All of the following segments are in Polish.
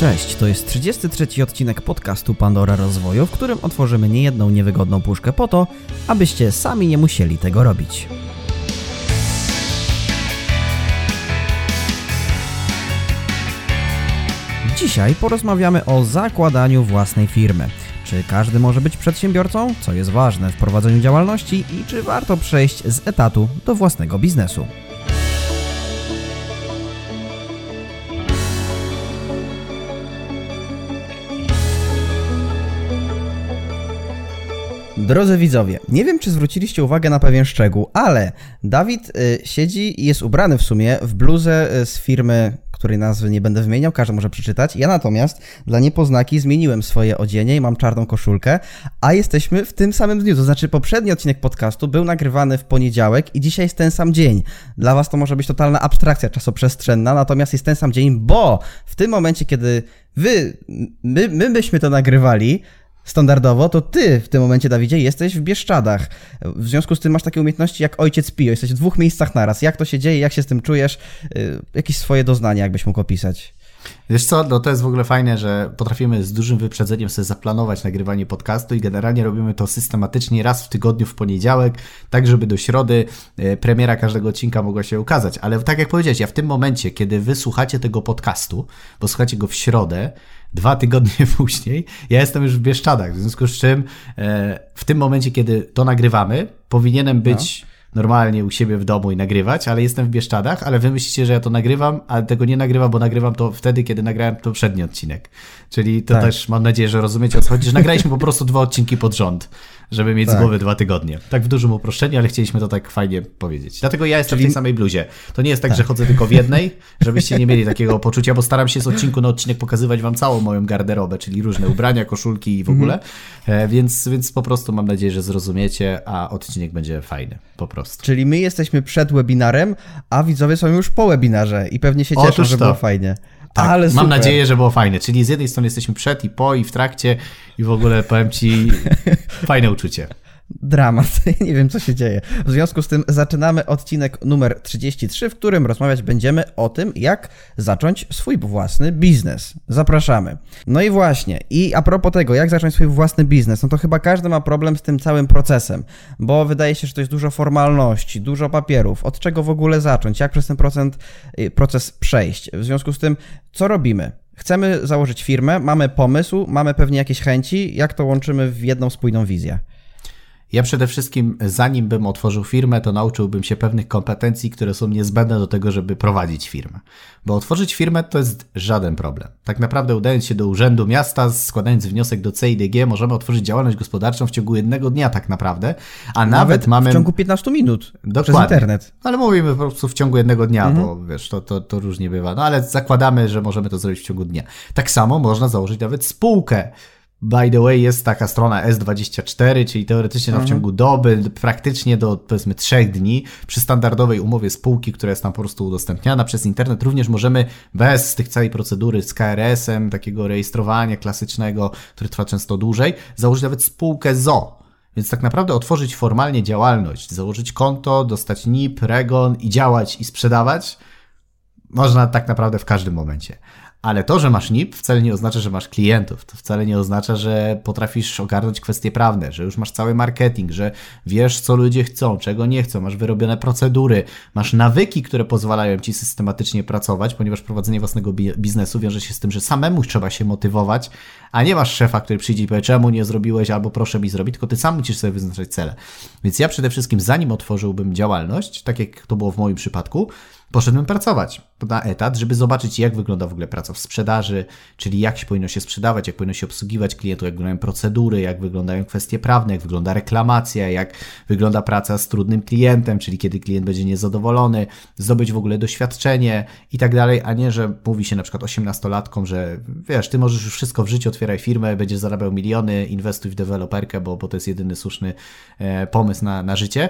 Cześć, to jest 33 odcinek podcastu Pandora Rozwoju, w którym otworzymy niejedną niewygodną puszkę po to, abyście sami nie musieli tego robić. Dzisiaj porozmawiamy o zakładaniu własnej firmy. Czy każdy może być przedsiębiorcą? Co jest ważne w prowadzeniu działalności i czy warto przejść z etatu do własnego biznesu? Drodzy widzowie, nie wiem czy zwróciliście uwagę na pewien szczegół, ale Dawid y, siedzi i jest ubrany w sumie w bluzę y, z firmy, której nazwy nie będę wymieniał, każdy może przeczytać. Ja natomiast dla niepoznaki zmieniłem swoje odzienie i mam czarną koszulkę, a jesteśmy w tym samym dniu. To znaczy poprzedni odcinek podcastu był nagrywany w poniedziałek i dzisiaj jest ten sam dzień. Dla was to może być totalna abstrakcja czasoprzestrzenna, natomiast jest ten sam dzień, bo w tym momencie, kiedy wy, my, my byśmy to nagrywali, standardowo, to ty w tym momencie, Dawidzie, jesteś w Bieszczadach. W związku z tym masz takie umiejętności jak ojciec Pio. Jesteś w dwóch miejscach naraz. Jak to się dzieje, jak się z tym czujesz? Y, jakieś swoje doznania, jakbyś mógł opisać. Wiesz co, no to jest w ogóle fajne, że potrafimy z dużym wyprzedzeniem sobie zaplanować nagrywanie podcastu i generalnie robimy to systematycznie raz w tygodniu w poniedziałek, tak żeby do środy e, premiera każdego odcinka mogła się ukazać. Ale tak jak powiedziałeś, ja w tym momencie, kiedy wy słuchacie tego podcastu, bo słuchacie go w środę, dwa tygodnie później, ja jestem już w Bieszczadach, w związku z czym e, w tym momencie, kiedy to nagrywamy, powinienem być... No normalnie u siebie w domu i nagrywać, ale jestem w Bieszczadach, ale wy myślicie, że ja to nagrywam, ale tego nie nagrywam, bo nagrywam to wtedy, kiedy nagrałem poprzedni odcinek. Czyli to tak. też mam nadzieję, że rozumiecie o co chodzi, że nagraliśmy po prostu dwa odcinki pod rząd, żeby mieć tak. z głowy dwa tygodnie. Tak w dużym uproszczeniu, ale chcieliśmy to tak fajnie powiedzieć. Dlatego ja jestem Czyli... w tej samej bluzie. To nie jest tak, tak, że chodzę tylko w jednej, żebyście nie mieli takiego poczucia, bo staram się z odcinku na odcinek pokazywać wam całą moją garderobę, czyli różne ubrania, koszulki i w ogóle. Mhm. Więc, więc po prostu mam nadzieję, że zrozumiecie, a odcinek będzie fajny. Po prostu. Czyli my jesteśmy przed webinarem, a widzowie są już po webinarze i pewnie się cieszą, Otóż że to. było fajnie. Tak, Ale mam nadzieję, że było fajne. Czyli z jednej strony jesteśmy przed i po i w trakcie i w ogóle powiem ci fajne uczucie dramat. Nie wiem, co się dzieje. W związku z tym zaczynamy odcinek numer 33, w którym rozmawiać będziemy o tym, jak zacząć swój własny biznes. Zapraszamy. No i właśnie, i a propos tego, jak zacząć swój własny biznes, no to chyba każdy ma problem z tym całym procesem, bo wydaje się, że to jest dużo formalności, dużo papierów, od czego w ogóle zacząć, jak przez ten procent, y, proces przejść. W związku z tym, co robimy? Chcemy założyć firmę, mamy pomysł, mamy pewnie jakieś chęci, jak to łączymy w jedną spójną wizję? Ja przede wszystkim, zanim bym otworzył firmę, to nauczyłbym się pewnych kompetencji, które są niezbędne do tego, żeby prowadzić firmę. Bo otworzyć firmę to jest żaden problem. Tak naprawdę udając się do urzędu miasta, składając wniosek do CIDG, możemy otworzyć działalność gospodarczą w ciągu jednego dnia tak naprawdę, a nawet, nawet mamy... w ciągu 15 minut Dokładnie. przez internet. Ale mówimy po prostu w ciągu jednego dnia, mhm. bo wiesz, to, to, to różnie bywa. No ale zakładamy, że możemy to zrobić w ciągu dnia. Tak samo można założyć nawet spółkę By the way, jest taka strona S24, czyli teoretycznie mhm. w ciągu doby, praktycznie do powiedzmy trzech dni, przy standardowej umowie spółki, która jest tam po prostu udostępniana przez internet, również możemy bez tych całej procedury z KRS-em, takiego rejestrowania klasycznego, który trwa często dłużej, założyć nawet spółkę ZO. Więc tak naprawdę otworzyć formalnie działalność, założyć konto, dostać NIP, REGON i działać i sprzedawać, można tak naprawdę w każdym momencie. Ale to, że masz NIP, wcale nie oznacza, że masz klientów. To wcale nie oznacza, że potrafisz ogarnąć kwestie prawne, że już masz cały marketing, że wiesz, co ludzie chcą, czego nie chcą, masz wyrobione procedury, masz nawyki, które pozwalają ci systematycznie pracować, ponieważ prowadzenie własnego biznesu wiąże się z tym, że samemu trzeba się motywować, a nie masz szefa, który przyjdzie i powie, czemu nie zrobiłeś, albo proszę mi zrobić, tylko ty sam musisz sobie wyznaczać cele. Więc ja przede wszystkim, zanim otworzyłbym działalność, tak jak to było w moim przypadku, poszedłem pracować na etat, żeby zobaczyć, jak wygląda w ogóle praca w sprzedaży, czyli jak się powinno się sprzedawać, jak powinno się obsługiwać klientów, jak wyglądają procedury, jak wyglądają kwestie prawne, jak wygląda reklamacja, jak wygląda praca z trudnym klientem, czyli kiedy klient będzie niezadowolony, zdobyć w ogóle doświadczenie i tak dalej, a nie, że mówi się na przykład 18-latkom, że wiesz, ty możesz już wszystko w życiu, otwieraj firmę, będziesz zarabiał miliony, inwestuj w deweloperkę, bo, bo to jest jedyny słuszny e, pomysł na, na życie.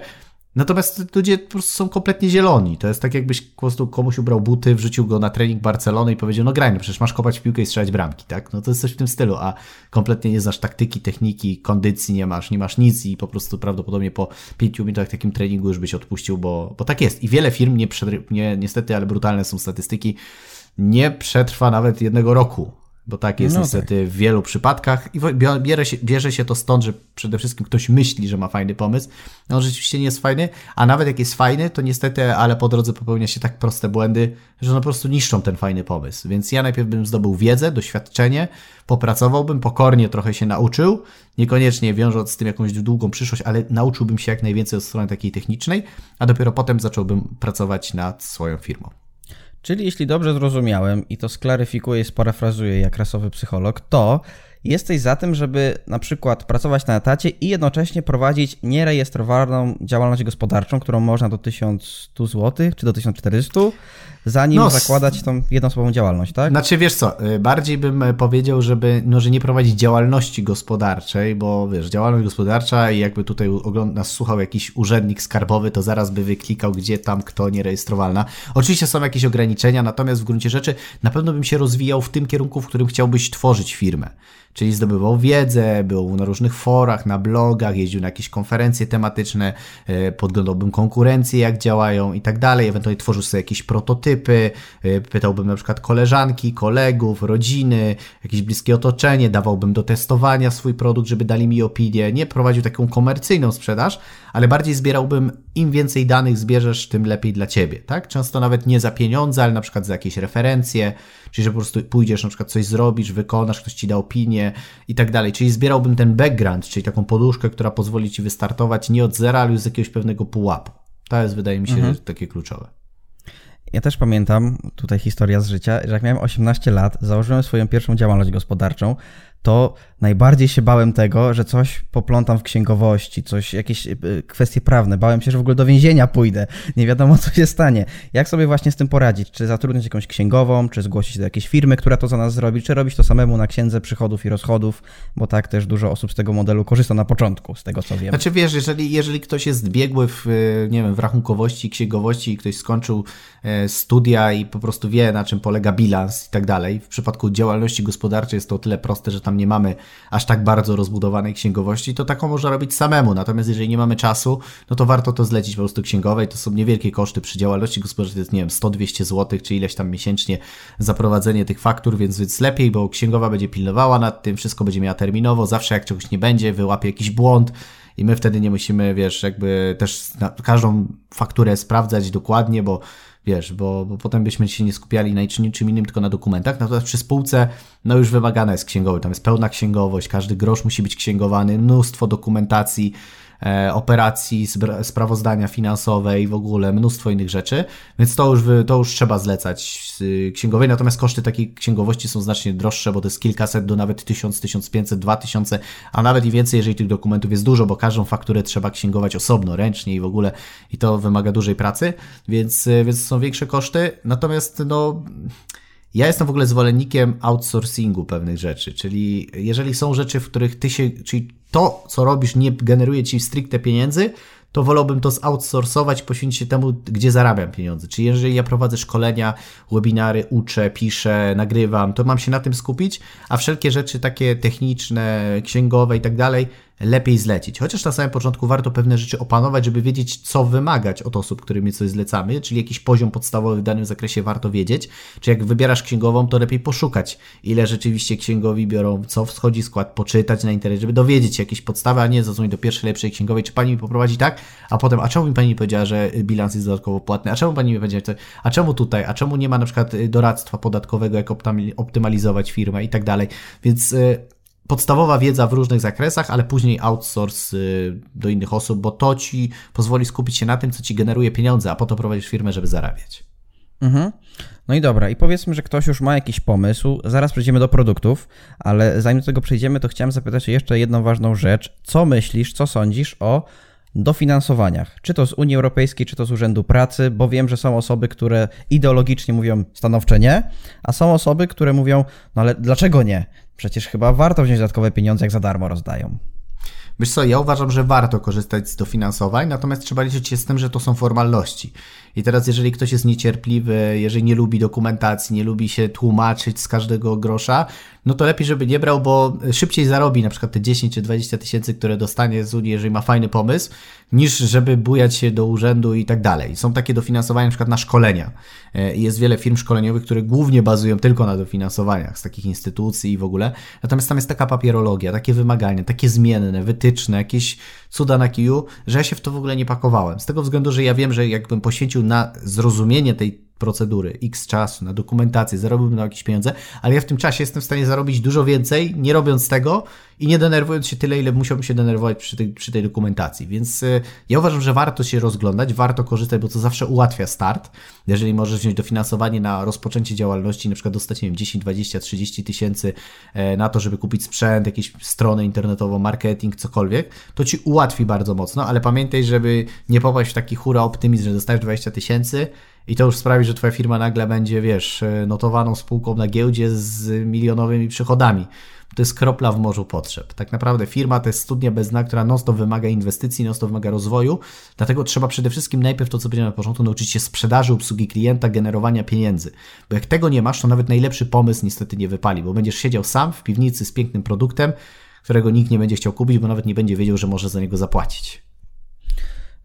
Natomiast ludzie po prostu są kompletnie zieloni. To jest tak, jakbyś po prostu komuś ubrał buty, wrzucił go na trening Barcelony i powiedział, no graj, no przecież masz kopać piłkę i strzelać bramki, tak? No to jest coś w tym stylu, a kompletnie nie znasz taktyki, techniki, kondycji nie masz, nie masz nic i po prostu prawdopodobnie po pięciu minutach takim treningu już byś odpuścił, bo, bo tak jest. I wiele firm, nie, nie niestety, ale brutalne są statystyki, nie przetrwa nawet jednego roku. Bo tak jest no niestety tak. w wielu przypadkach i bierze się, bierze się to stąd, że przede wszystkim ktoś myśli, że ma fajny pomysł. No on rzeczywiście nie jest fajny, a nawet jak jest fajny, to niestety, ale po drodze popełnia się tak proste błędy, że no po prostu niszczą ten fajny pomysł. Więc ja najpierw bym zdobył wiedzę, doświadczenie, popracowałbym, pokornie trochę się nauczył, niekoniecznie wiążąc z tym jakąś długą przyszłość, ale nauczyłbym się jak najwięcej od strony takiej technicznej, a dopiero potem zacząłbym pracować nad swoją firmą. Czyli jeśli dobrze zrozumiałem i to sklaryfikuję i sparafrazuję jak rasowy psycholog, to jesteś za tym, żeby na przykład pracować na etacie i jednocześnie prowadzić nierejestrowaną działalność gospodarczą, którą można do 1100 zł czy do 1400, zanim no, zakładać tą jednoosobową działalność, tak? Znaczy, wiesz co, y, bardziej bym e, powiedział, żeby, no, że nie prowadzić działalności gospodarczej, bo wiesz, działalność gospodarcza i jakby tutaj nas słuchał jakiś urzędnik skarbowy, to zaraz by wyklikał, gdzie tam kto nierejestrowalna. Oczywiście są jakieś ograniczenia, natomiast w gruncie rzeczy na pewno bym się rozwijał w tym kierunku, w którym chciałbyś tworzyć firmę czyli zdobywał wiedzę, był na różnych forach, na blogach, jeździł na jakieś konferencje tematyczne, e, podglądałbym konkurencje, jak działają i tak dalej, ewentualnie tworzył sobie jakieś prototypy, e, pytałbym na przykład koleżanki, kolegów, rodziny, jakieś bliskie otoczenie, dawałbym do testowania swój produkt, żeby dali mi opinię, nie prowadził taką komercyjną sprzedaż, ale bardziej zbierałbym, im więcej danych zbierzesz, tym lepiej dla ciebie, tak? Często nawet nie za pieniądze, ale na przykład za jakieś referencje, czyli że po prostu pójdziesz, na przykład coś zrobisz, wykonasz, ktoś ci da opinię i tak dalej. Czyli zbierałbym ten background, czyli taką poduszkę, która pozwoli ci wystartować nie od zera, ale już z jakiegoś pewnego pułapu. To jest, wydaje mi się, mhm. takie kluczowe. Ja też pamiętam, tutaj historia z życia, że jak miałem 18 lat, założyłem swoją pierwszą działalność gospodarczą to najbardziej się bałem tego, że coś poplątam w księgowości, coś, jakieś e, kwestie prawne. Bałem się, że w ogóle do więzienia pójdę. Nie wiadomo, co się stanie. Jak sobie właśnie z tym poradzić? Czy zatrudnić jakąś księgową, czy zgłosić do jakiejś firmy, która to za nas zrobi, czy robić to samemu na księdze przychodów i rozchodów, bo tak też dużo osób z tego modelu korzysta na początku, z tego co wiem. Znaczy wiesz, jeżeli, jeżeli ktoś jest biegły w, e, nie wiem, w rachunkowości, księgowości i ktoś skończył e, studia i po prostu wie, na czym polega bilans i tak dalej, w przypadku działalności gospodarczej jest to o tyle proste, że tam nie mamy aż tak bardzo rozbudowanej księgowości, to taką można robić samemu. Natomiast jeżeli nie mamy czasu, no to warto to zlecić po prostu księgowej. To są niewielkie koszty przy działalności gospodarczej, to jest nie wiem, 100-200 zł, czy ileś tam miesięcznie za prowadzenie tych faktur, więc, więc lepiej, bo księgowa będzie pilnowała nad tym, wszystko będzie miała terminowo, zawsze jak czegoś nie będzie, wyłapie jakiś błąd, i my wtedy nie musimy, wiesz, jakby też każdą fakturę sprawdzać dokładnie, bo wiesz, bo, bo potem byśmy się nie skupiali na niczym innym, tylko na dokumentach. Natomiast przy spółce, no już wymagana jest księgowość, tam jest pełna księgowość, każdy grosz musi być księgowany, mnóstwo dokumentacji, operacji, sprawozdania finansowe i w ogóle mnóstwo innych rzeczy, więc to już, to już trzeba zlecać księgowej, natomiast koszty takiej księgowości są znacznie droższe, bo to jest kilkaset do nawet 1000, 1500, 2000, a nawet i więcej, jeżeli tych dokumentów jest dużo, bo każdą fakturę trzeba księgować osobno, ręcznie i w ogóle i to wymaga dużej pracy, więc, e, więc są większe koszty, natomiast no ja jestem w ogóle zwolennikiem outsourcingu pewnych rzeczy, czyli jeżeli są rzeczy, w których ty się, czyli to, co robisz, nie generuje ci stricte pieniędzy, to wolałbym to zoutsourcować, poświęcić się temu, gdzie zarabiam pieniądze. Czyli jeżeli ja prowadzę szkolenia, webinary, uczę, piszę, nagrywam, to mam się na tym skupić, a wszelkie rzeczy takie techniczne, księgowe i tak dalej, lepiej zlecić. Chociaż na samym początku warto pewne rzeczy opanować, żeby wiedzieć, co wymagać od osób, którymi coś zlecamy, czyli jakiś poziom podstawowy w danym zakresie warto wiedzieć. Czy jak wybierasz księgową, to lepiej poszukać, ile rzeczywiście księgowi biorą, co wschodzi skład, poczytać na internecie, żeby dowiedzieć się jakieś podstawy, a nie zadzwonić do pierwszej lepszej księgowej, czy pani mi poprowadzi tak, a potem, a czemu mi pani powiedziała, że bilans jest dodatkowo płatny, a czemu pani mi powiedziała, a czemu tutaj, a czemu nie ma na przykład doradztwa podatkowego, jak optymalizować firmę i tak dalej. Więc y, podstawowa wiedza w różnych zakresach, ale później outsource y, do innych osób, bo to ci pozwoli skupić się na tym, co ci generuje pieniądze, a po to prowadzisz firmę, żeby zarabiać. Mhm. No i dobra, i powiedzmy, że ktoś już ma jakiś pomysł, zaraz przejdziemy do produktów, ale zanim do tego przejdziemy, to chciałem zapytać jeszcze jedną ważną rzecz. Co myślisz, co sądzisz o dofinansowaniach, czy to z Unii Europejskiej, czy to z Urzędu Pracy, bo wiem, że są osoby, które ideologicznie mówią stanowcze nie, a są osoby, które mówią, no ale dlaczego nie? Przecież chyba warto wziąć dodatkowe pieniądze, jak za darmo rozdają. Wiesz co, ja uważam, że warto korzystać z dofinansowań, natomiast trzeba liczyć się z tym, że to są formalności. I teraz, jeżeli ktoś jest niecierpliwy, jeżeli nie lubi dokumentacji, nie lubi się tłumaczyć z każdego grosza, no to lepiej, żeby nie brał, bo szybciej zarobi na przykład te 10 czy 20 tysięcy, które dostanie z Unii, jeżeli ma fajny pomysł, niż żeby bujać się do urzędu i tak dalej. Są takie dofinansowania na przykład na szkolenia. E, jest wiele firm szkoleniowych, które głównie bazują tylko na dofinansowaniach z takich instytucji i w ogóle. Natomiast tam jest taka papierologia, takie wymagania, takie zmienne, wytyczne, jakieś cuda na kiju, że ja się w to w ogóle nie pakowałem. Z tego względu, że ja wiem, że jakbym poświęcił na zrozumienie tej procedury, x czasu, na dokumentację, zarobiłbym na jakieś pieniądze, ale ja w tym czasie jestem w stanie zarobić dużo więcej, nie robiąc tego i nie denerwując się tyle, ile musiałbym się denerwować przy tej, przy tej dokumentacji. Więc y, ja uważam, że warto się rozglądać, warto korzystać, bo to zawsze ułatwia start. Jeżeli możesz wziąć dofinansowanie na rozpoczęcie działalności, na przykład dostać, nie wiem, 10, 20, 30 tysięcy e, na to, żeby kupić sprzęt, jakieś stronę internetową, marketing, cokolwiek, to ci ułatwi bardzo mocno, ale pamiętaj, żeby nie popaść w taki hura optymizm, że dostajesz 20 tysięcy, i to już sprawi, że twoja firma nagle będzie, wiesz, notowaną spółką na giełdzie z milionowymi przychodami. To jest kropla w morzu potrzeb. Tak naprawdę firma to jest studnia bez dna, która non wymaga inwestycji, non wymaga rozwoju. Dlatego trzeba przede wszystkim najpierw to, co powiedziałem na początku, nauczyć się sprzedaży, obsługi klienta, generowania pieniędzy. Bo jak tego nie masz, to nawet najlepszy pomysł niestety nie wypali, bo będziesz siedział sam w piwnicy z pięknym produktem, którego nikt nie będzie chciał kupić, bo nawet nie będzie wiedział, że może za niego zapłacić.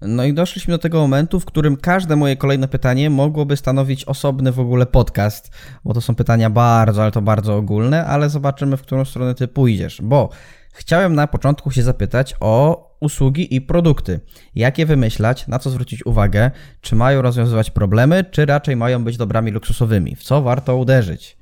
No i doszliśmy do tego momentu, w którym każde moje kolejne pytanie mogłoby stanowić osobny w ogóle podcast, bo to są pytania bardzo, ale to bardzo ogólne, ale zobaczymy, w którą stronę ty pójdziesz, bo chciałem na początku się zapytać o usługi i produkty. Jak je wymyślać, na co zwrócić uwagę, czy mają rozwiązywać problemy, czy raczej mają być dobrami luksusowymi, w co warto uderzyć.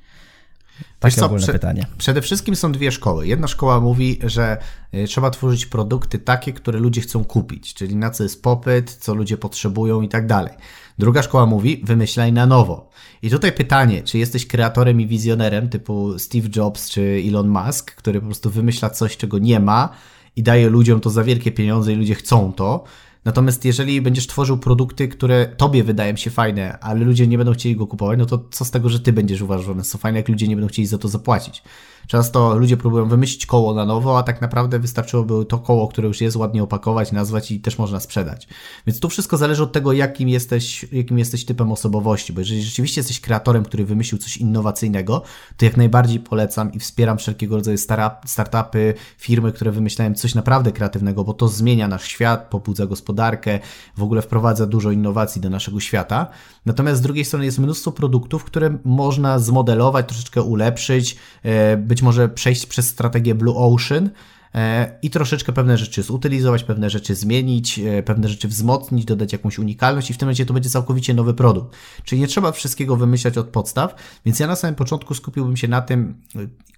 Takie co, ogólne prze, pytanie. Przede wszystkim są dwie szkoły. Jedna szkoła mówi, że y, trzeba tworzyć produkty takie, które ludzie chcą kupić, czyli na co jest popyt, co ludzie potrzebują i tak dalej. Druga szkoła mówi, wymyślaj na nowo. I tutaj pytanie, czy jesteś kreatorem i wizjonerem typu Steve Jobs czy Elon Musk, który po prostu wymyśla coś, czego nie ma i daje ludziom to za wielkie pieniądze i ludzie chcą to, Natomiast jeżeli będziesz tworzył produkty, które tobie wydają się fajne, ale ludzie nie będą chcieli go kupować, no to co z tego, że ty będziesz uważał, że są fajne, jak ludzie nie będą chcieli za to zapłacić. Często ludzie próbują wymyślić koło na nowo, a tak naprawdę wystarczyłoby to koło, które już jest, ładnie opakować, nazwać i też można sprzedać. Więc tu wszystko zależy od tego, jakim jesteś, jakim jesteś typem osobowości, bo jeżeli rzeczywiście jesteś kreatorem, który wymyślił coś innowacyjnego, to jak najbardziej polecam i wspieram wszelkiego rodzaju startupy, firmy, które wymyślają coś naprawdę kreatywnego, bo to zmienia nasz świat, pobudza gospodarkę, w ogóle wprowadza dużo innowacji do naszego świata. Natomiast z drugiej strony jest mnóstwo produktów, które można zmodelować, troszeczkę ulepszyć, e, być może przejść przez strategię Blue Ocean e, i troszeczkę pewne rzeczy zutylizować, pewne rzeczy zmienić, e, pewne rzeczy wzmocnić, dodać jakąś unikalność i w tym momencie to będzie całkowicie nowy produkt. Czyli nie trzeba wszystkiego wymyślać od podstaw, więc ja na samym początku skupiłbym się na tym,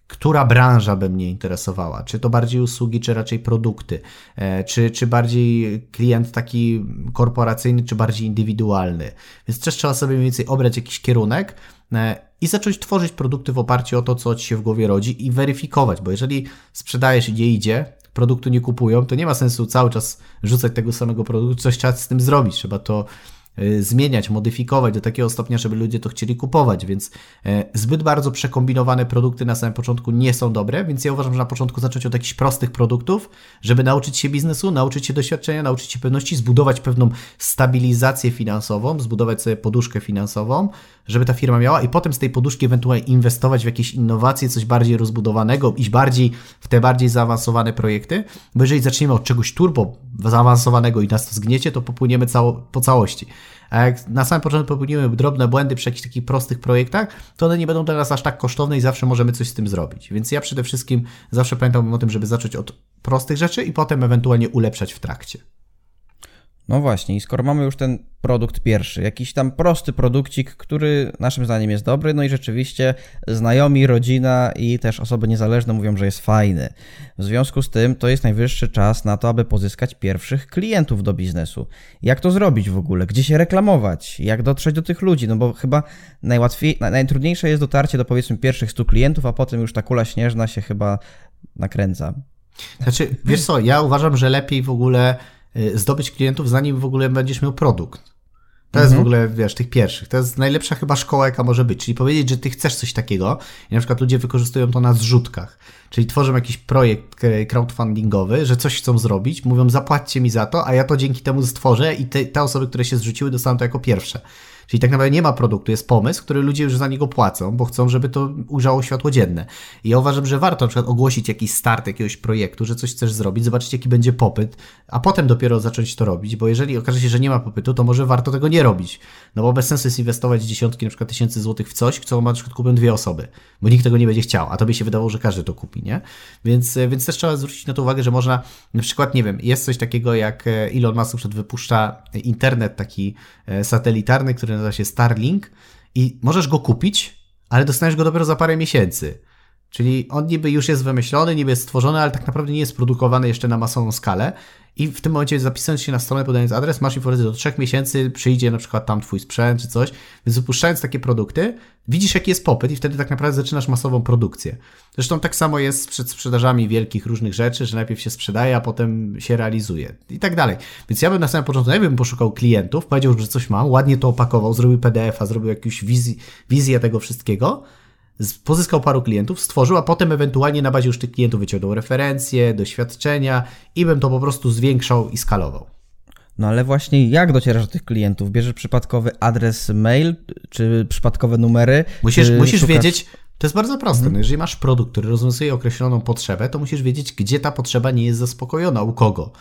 która branża by mnie interesowała. Czy to bardziej usługi, czy raczej produkty? E, czy, czy bardziej klient taki korporacyjny, czy bardziej indywidualny? Więc też trzeba sobie mniej więcej obrać jakiś kierunek e, i zacząć tworzyć produkty w oparciu o to, co ci się w głowie rodzi i weryfikować, bo jeżeli sprzedajesz i nie idzie, produktu nie kupują, to nie ma sensu cały czas rzucać tego samego produktu, coś trzeba z tym zrobić, trzeba to zmieniać, modyfikować do takiego stopnia, żeby ludzie to chcieli kupować, więc e, zbyt bardzo przekombinowane produkty na samym początku nie są dobre, więc ja uważam, że na początku zacząć od jakichś prostych produktów, żeby nauczyć się biznesu, nauczyć się doświadczenia, nauczyć się pewności, zbudować pewną stabilizację finansową, zbudować sobie poduszkę finansową, żeby ta firma miała i potem z tej poduszki ewentualnie inwestować w jakieś innowacje, coś bardziej rozbudowanego, iść bardziej w te bardziej zaawansowane projekty, bo jeżeli zaczniemy od czegoś turbo zaawansowanego i nas to zgniecie, to popłyniemy cało, po całości. A jak na samym początku popełnimy drobne błędy przy jakichś takich prostych projektach, to one nie będą dla nas aż tak kosztowne i zawsze możemy coś z tym zrobić. Więc ja przede wszystkim zawsze pamiętałbym o tym, żeby zacząć od prostych rzeczy i potem ewentualnie ulepszać w trakcie. No właśnie, i skoro mamy już ten produkt pierwszy, jakiś tam prosty produkcik, który naszym zdaniem jest dobry, no i rzeczywiście znajomi, rodzina i też osoby niezależne mówią, że jest fajny. W związku z tym to jest najwyższy czas na to, aby pozyskać pierwszych klientów do biznesu. Jak to zrobić w ogóle? Gdzie się reklamować? Jak dotrzeć do tych ludzi? No bo chyba najłatwiej, najtrudniejsze jest dotarcie do powiedzmy pierwszych 100 klientów, a potem już ta kula śnieżna się chyba nakręca. Znaczy, wiesz co, ja uważam, że lepiej w ogóle zdobyć klientów, zanim w ogóle będziesz miał produkt. To jest w mhm. ogóle, wiesz, tych pierwszych. To jest najlepsza chyba szkoła, jaka może być. Czyli powiedzieć, że ty chcesz coś takiego i na przykład ludzie wykorzystują to na zrzutkach. Czyli tworzą jakiś projekt crowdfundingowy, że coś chcą zrobić, mówią zapłaćcie mi za to, a ja to dzięki temu stworzę i te, te osoby, które się zrzuciły, dostaną to jako pierwsze. Czyli tak naprawdę nie ma produktu, jest pomysł, który ludzie już za niego płacą, bo chcą, żeby to ujrzało światło dzienne. I ja uważam, że warto na przykład ogłosić jakiś start jakiegoś projektu, że coś chcesz zrobić, zobaczyć jaki będzie popyt, a potem dopiero zacząć to robić, bo jeżeli okaże się, że nie ma popytu, to może warto tego nie robić. No bo bez sensu jest inwestować dziesiątki na przykład tysięcy złotych w coś, co na przykład kupią dwie osoby, bo nikt tego nie będzie chciał, a to by się wydawało, że każdy to kupi, nie? Więc, więc też trzeba zwrócić na to uwagę, że można na przykład, nie wiem, jest coś takiego jak e, Elon Musk przed wypuszcza internet taki e, satelitarny, który nazywa się Starlink i możesz go kupić, ale dostaniesz go dopiero za parę miesięcy. Czyli on niby już jest wymyślony, niby jest stworzony, ale tak naprawdę nie jest produkowany jeszcze na masową skalę. I w tym momencie zapisując się na stronę, podając adres, masz informację, do trzech miesięcy przyjdzie na przykład tam twój sprzęt czy coś. Więc wypuszczając takie produkty, widzisz jaki jest popyt i wtedy tak naprawdę zaczynasz masową produkcję. Zresztą tak samo jest przed sprzedażami wielkich różnych rzeczy, że najpierw się sprzedaje, a potem się realizuje i tak dalej. Więc ja bym na samym początku najpierw bym poszukał klientów, powiedział, że coś mam, ładnie to opakował, zrobił PDF-a, zrobił jakąś wizję, wizję tego wszystkiego, pozyskał paru klientów, stworzył, a potem ewentualnie na bazie już tych klientów wyciągnął referencje, doświadczenia i bym to po prostu zwiększał i skalował. No ale właśnie jak docierasz do tych klientów? Bierzesz przypadkowy adres mail, czy przypadkowe numery? Musisz, musisz szukasz... wiedzieć, to jest bardzo proste. Mhm. No jeżeli masz produkt, który rozwiązuje określoną potrzebę, to musisz wiedzieć, gdzie ta potrzeba nie jest zaspokojona, u kogo.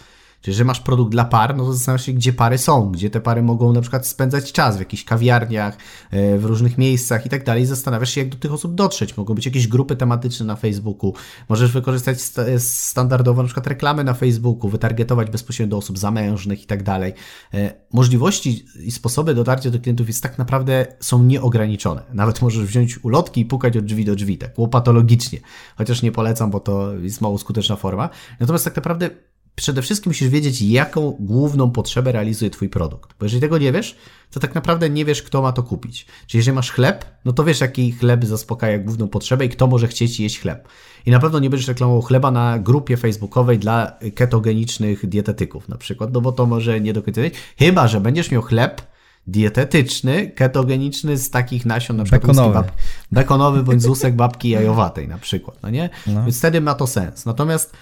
Czyli, że masz produkt dla par, no to zastanawiasz się, gdzie pary są, gdzie te pary mogą na przykład spędzać czas, w jakichś kawiarniach, e, w różnych miejscach i tak dalej. Zastanawiasz się, jak do tych osób dotrzeć. Mogą być jakieś grupy tematyczne na Facebooku. Możesz wykorzystać standardowo na przykład reklamy na Facebooku, wytargetować bezpośrednio do osób zamężnych i tak dalej. E, możliwości i sposoby dotarcia do klientów jest tak naprawdę są nieograniczone. Nawet możesz wziąć ulotki i pukać od drzwi do drzwi, tak łopatologicznie. Chociaż nie polecam, bo to jest mało skuteczna forma. Natomiast tak naprawdę przede wszystkim musisz wiedzieć, jaką główną potrzebę realizuje Twój produkt. Bo jeżeli tego nie wiesz, to tak naprawdę nie wiesz, kto ma to kupić. Czyli jeżeli masz chleb, no to wiesz, jaki chleb zaspokaja główną potrzebę i kto może chcieć jeść chleb. I na pewno nie będziesz reklamował chleba na grupie facebookowej dla ketogenicznych dietetyków na przykład, no bo to może nie do końca Chyba, że będziesz miał chleb, dietetyczny, ketogeniczny z takich nasion, na przykład bekonowy, bab... bekonowy bądź z usek babki jajowatej na przykład, no nie? No. Więc wtedy ma to sens. Natomiast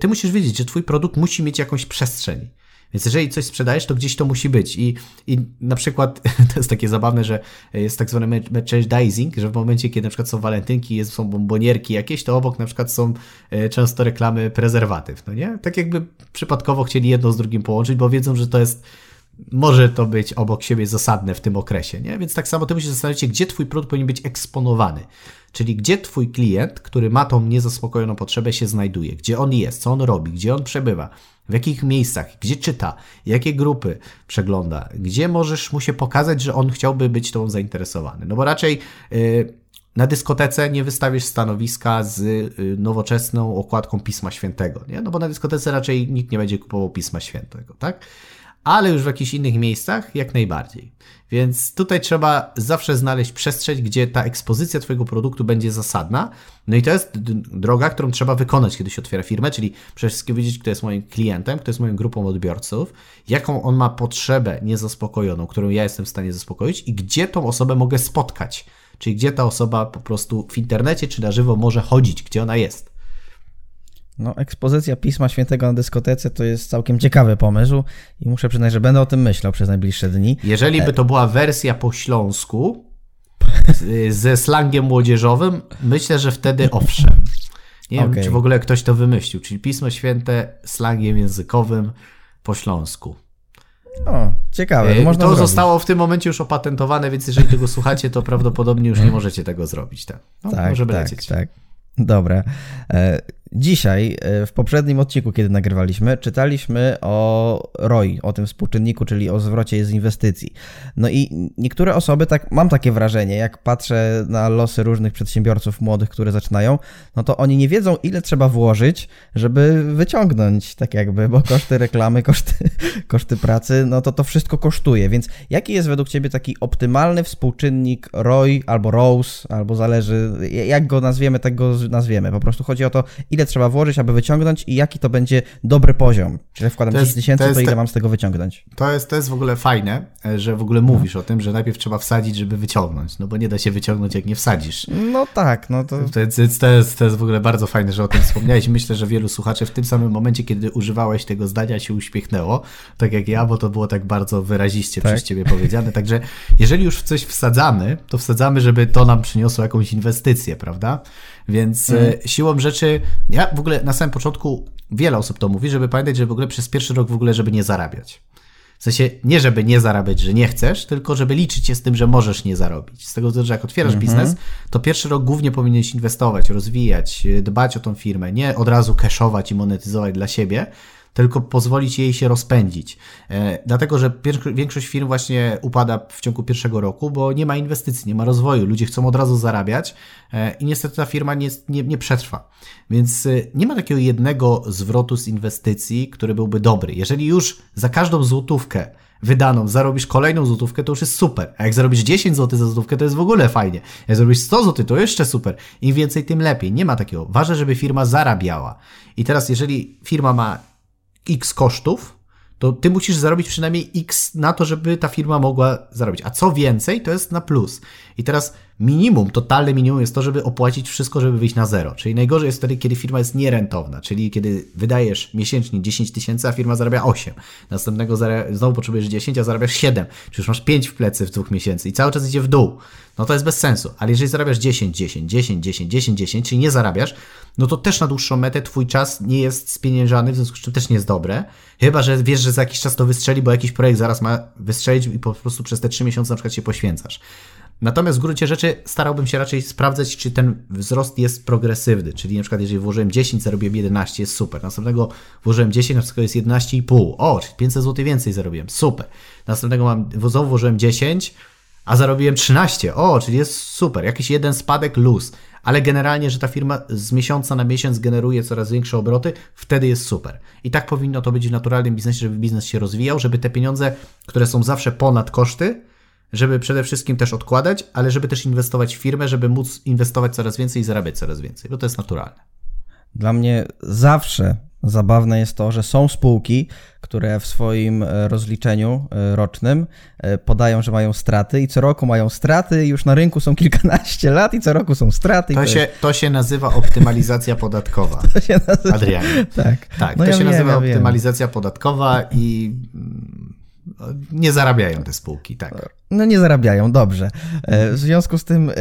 ty musisz wiedzieć, że twój produkt musi mieć jakąś przestrzeń. Więc jeżeli coś sprzedajesz, to gdzieś to musi być. I, I na przykład to jest takie zabawne, że jest tak zwany merchandising, że w momencie, kiedy na przykład są walentynki, jest, są bombonierki jakieś, to obok na przykład są e, często reklamy prezerwatyw, no nie? Tak jakby przypadkowo chcieli jedno z drugim połączyć, bo wiedzą, że to jest może to być obok siebie zasadne w tym okresie, nie? Więc tak samo ty musisz zastanowić się, gdzie twój produkt powinien być eksponowany. Czyli gdzie twój klient, który ma tą niezaspokojoną potrzebę, się znajduje, gdzie on jest, co on robi, gdzie on przebywa, w jakich miejscach, gdzie czyta, jakie grupy przegląda, gdzie możesz mu się pokazać, że on chciałby być tą zainteresowany. No bo raczej yy, na dyskotece nie wystawisz stanowiska z y, nowoczesną okładką Pisma Świętego, nie? No bo na dyskotece raczej nikt nie będzie kupował Pisma Świętego, tak? Ale już w jakichś innych miejscach jak najbardziej. Więc tutaj trzeba zawsze znaleźć przestrzeń, gdzie ta ekspozycja Twojego produktu będzie zasadna. No i to jest droga, którą trzeba wykonać, kiedy się otwiera firmę, czyli przede wszystkim wiedzieć, kto jest moim klientem, kto jest moją grupą odbiorców, jaką on ma potrzebę niezaspokojoną, którą ja jestem w stanie zaspokoić i gdzie tą osobę mogę spotkać. Czyli gdzie ta osoba po prostu w internecie czy na żywo może chodzić, gdzie ona jest. No, ekspozycja Pisma Świętego na dyskotece to jest całkiem ciekawy pomysł i muszę przyznać, że będę o tym myślał przez najbliższe dni. Jeżeli by to była wersja po śląsku ze slangiem młodzieżowym, myślę, że wtedy owszem. Nie okay. wiem, czy w ogóle ktoś to wymyślił, czyli Pismo Święte slangiem językowym po śląsku. O, ciekawe. To, to zostało w tym momencie już opatentowane, więc jeżeli tego słuchacie, to prawdopodobnie już nie możecie tego zrobić. Tak, no, tak, tak, lecieć. tak. Dobra. Dzisiaj, e, w poprzednim odcinku, kiedy nagrywaliśmy, czytaliśmy o ROI, o tym współczynniku, czyli o zwrocie z inwestycji. No i niektóre osoby, tak mam takie wrażenie, jak patrzę na losy różnych przedsiębiorców młodych, które zaczynają, no to oni nie wiedzą, ile trzeba włożyć, żeby wyciągnąć, tak jakby, bo koszty reklamy, koszty, koszty pracy, no to to wszystko kosztuje. Więc jaki jest według Ciebie taki optymalny współczynnik ROI albo ROSE, albo zależy, jak go nazwiemy, tak go nazwiemy. Po prostu chodzi o to, ile ile trzeba włożyć, aby wyciągnąć i jaki to będzie dobry poziom. Czyli wkładam To 10 jest- tysięcy, to to, ile te- mam z tego wyciągnąć? To jest, to jest w ogóle fajne, że w ogóle mówisz o tym, że najpierw trzeba wsadzić, żeby wyciągnąć, no bo nie da się wyciągnąć, jak nie wsadzisz. No tak, no to... To jest, to, jest, to jest w ogóle bardzo fajne, że o tym wspomniałeś. Myślę, że wielu słuchaczy w tym samym momencie, kiedy używałeś tego zdania, się uśmiechnęło, tak jak ja, bo to było tak bardzo wyraziście Tak. przez ciebie powiedziane. Także jeżeli już w coś wsadzamy, to wsadzamy, żeby to nam przyniosło jakąś inwestycję, prawda? Więc Mhm. e, siłą rzeczy, ja w ogóle na samym początku, wiele osób to mówi, żeby pamiętać, że w ogóle przez pierwszy rok w ogóle, żeby nie zarabiać. W sensie nie, żeby nie zarabiać, że nie chcesz, tylko żeby liczyć się z tym, że możesz nie zarobić. Z tego względu, że jak otwierasz biznes, to pierwszy rok głównie powinieneś inwestować, rozwijać, yy, dbać o tą firmę, nie od razu cashować i monetyzować dla siebie, tylko pozwolić jej się rozpędzić. E, dlatego, że większość firm właśnie upada w ciągu pierwszego roku, bo nie ma inwestycji, nie ma rozwoju, ludzie chcą od razu zarabiać e, i niestety ta firma nie, nie, nie przetrwa. Więc e, nie ma takiego jednego zwrotu z inwestycji, który byłby dobry. Jeżeli już za każdą złotówkę wydaną zarobisz kolejną złotówkę, to już jest super. A jak zarobisz 10 zł za złotówkę, to jest w ogóle fajnie. Jak zarobisz 100 zł, to jeszcze super. Im więcej, tym lepiej. Nie ma takiego. Ważne, żeby firma zarabiała. I teraz, jeżeli firma ma x kosztów, to ty musisz zarobić przynajmniej x na to, żeby ta firma mogła zarobić. A co więcej, to jest na plus. I teraz minimum, totalne minimum jest to, żeby opłacić wszystko, żeby wyjść na zero. Czyli najgorzej jest wtedy, kiedy firma jest nierentowna, czyli kiedy wydajesz miesięcznie 10 tysięcy, a firma zarabia 8. Następnego zarabia, znowu potrzebujesz 10, a zarabiasz 7. Czy już masz 5 w plecy w dwóch miesięcy i cały czas idzie w dół. No to jest bez sensu. Ale jeżeli zarabiasz 10, 10, 10, 10, 10, 10, czyli nie zarabiasz, no to też na dłuższą metę twój czas nie jest spieniężany, w związku z czym też nie jest dobre. Chyba, że wiesz, że za jakiś czas to wystrzeli, bo jakiś projekt zaraz ma wystrzelić i po prostu przez te 3 miesiące na przykład się poświęcasz. Natomiast w gruncie rzeczy starałbym się raczej sprawdzać, czy ten wzrost jest progresywny, czyli na przykład jeżeli włożyłem 10, zarobiłem 11, jest super. Następnego włożyłem 10, na przykład jest 11,5. O, czyli 500 zł więcej zarobiłem, super. Następnego mam, znowu włożyłem 10, a zarobiłem 13. O, czyli jest super. Jakiś jeden spadek, luz. Ale generalnie, że ta firma z miesiąca na miesiąc generuje coraz większe obroty, wtedy jest super. I tak powinno to być w naturalnym biznesie, żeby biznes się rozwijał, żeby te pieniądze, które są zawsze ponad koszty, żeby przede wszystkim też odkładać, ale żeby też inwestować w firmę, żeby móc inwestować coraz więcej i zarabiać coraz więcej, bo to jest naturalne. Dla mnie zawsze zabawne jest to, że są spółki, które w swoim e, rozliczeniu e, rocznym e, podają, że mają straty i co roku mają straty, już na rynku są kilkanaście lat i co roku są straty. To jest- się, to się nazywa optymalizacja podatkowa. to się nazywa. Adrianie. Tak, Tak, No to ja się wiem, nazywa ja optymalizacja podatkowa i mm, nie zarabiają te spółki, tak. No nie zarabiają, dobrze. E, W związku z tym e,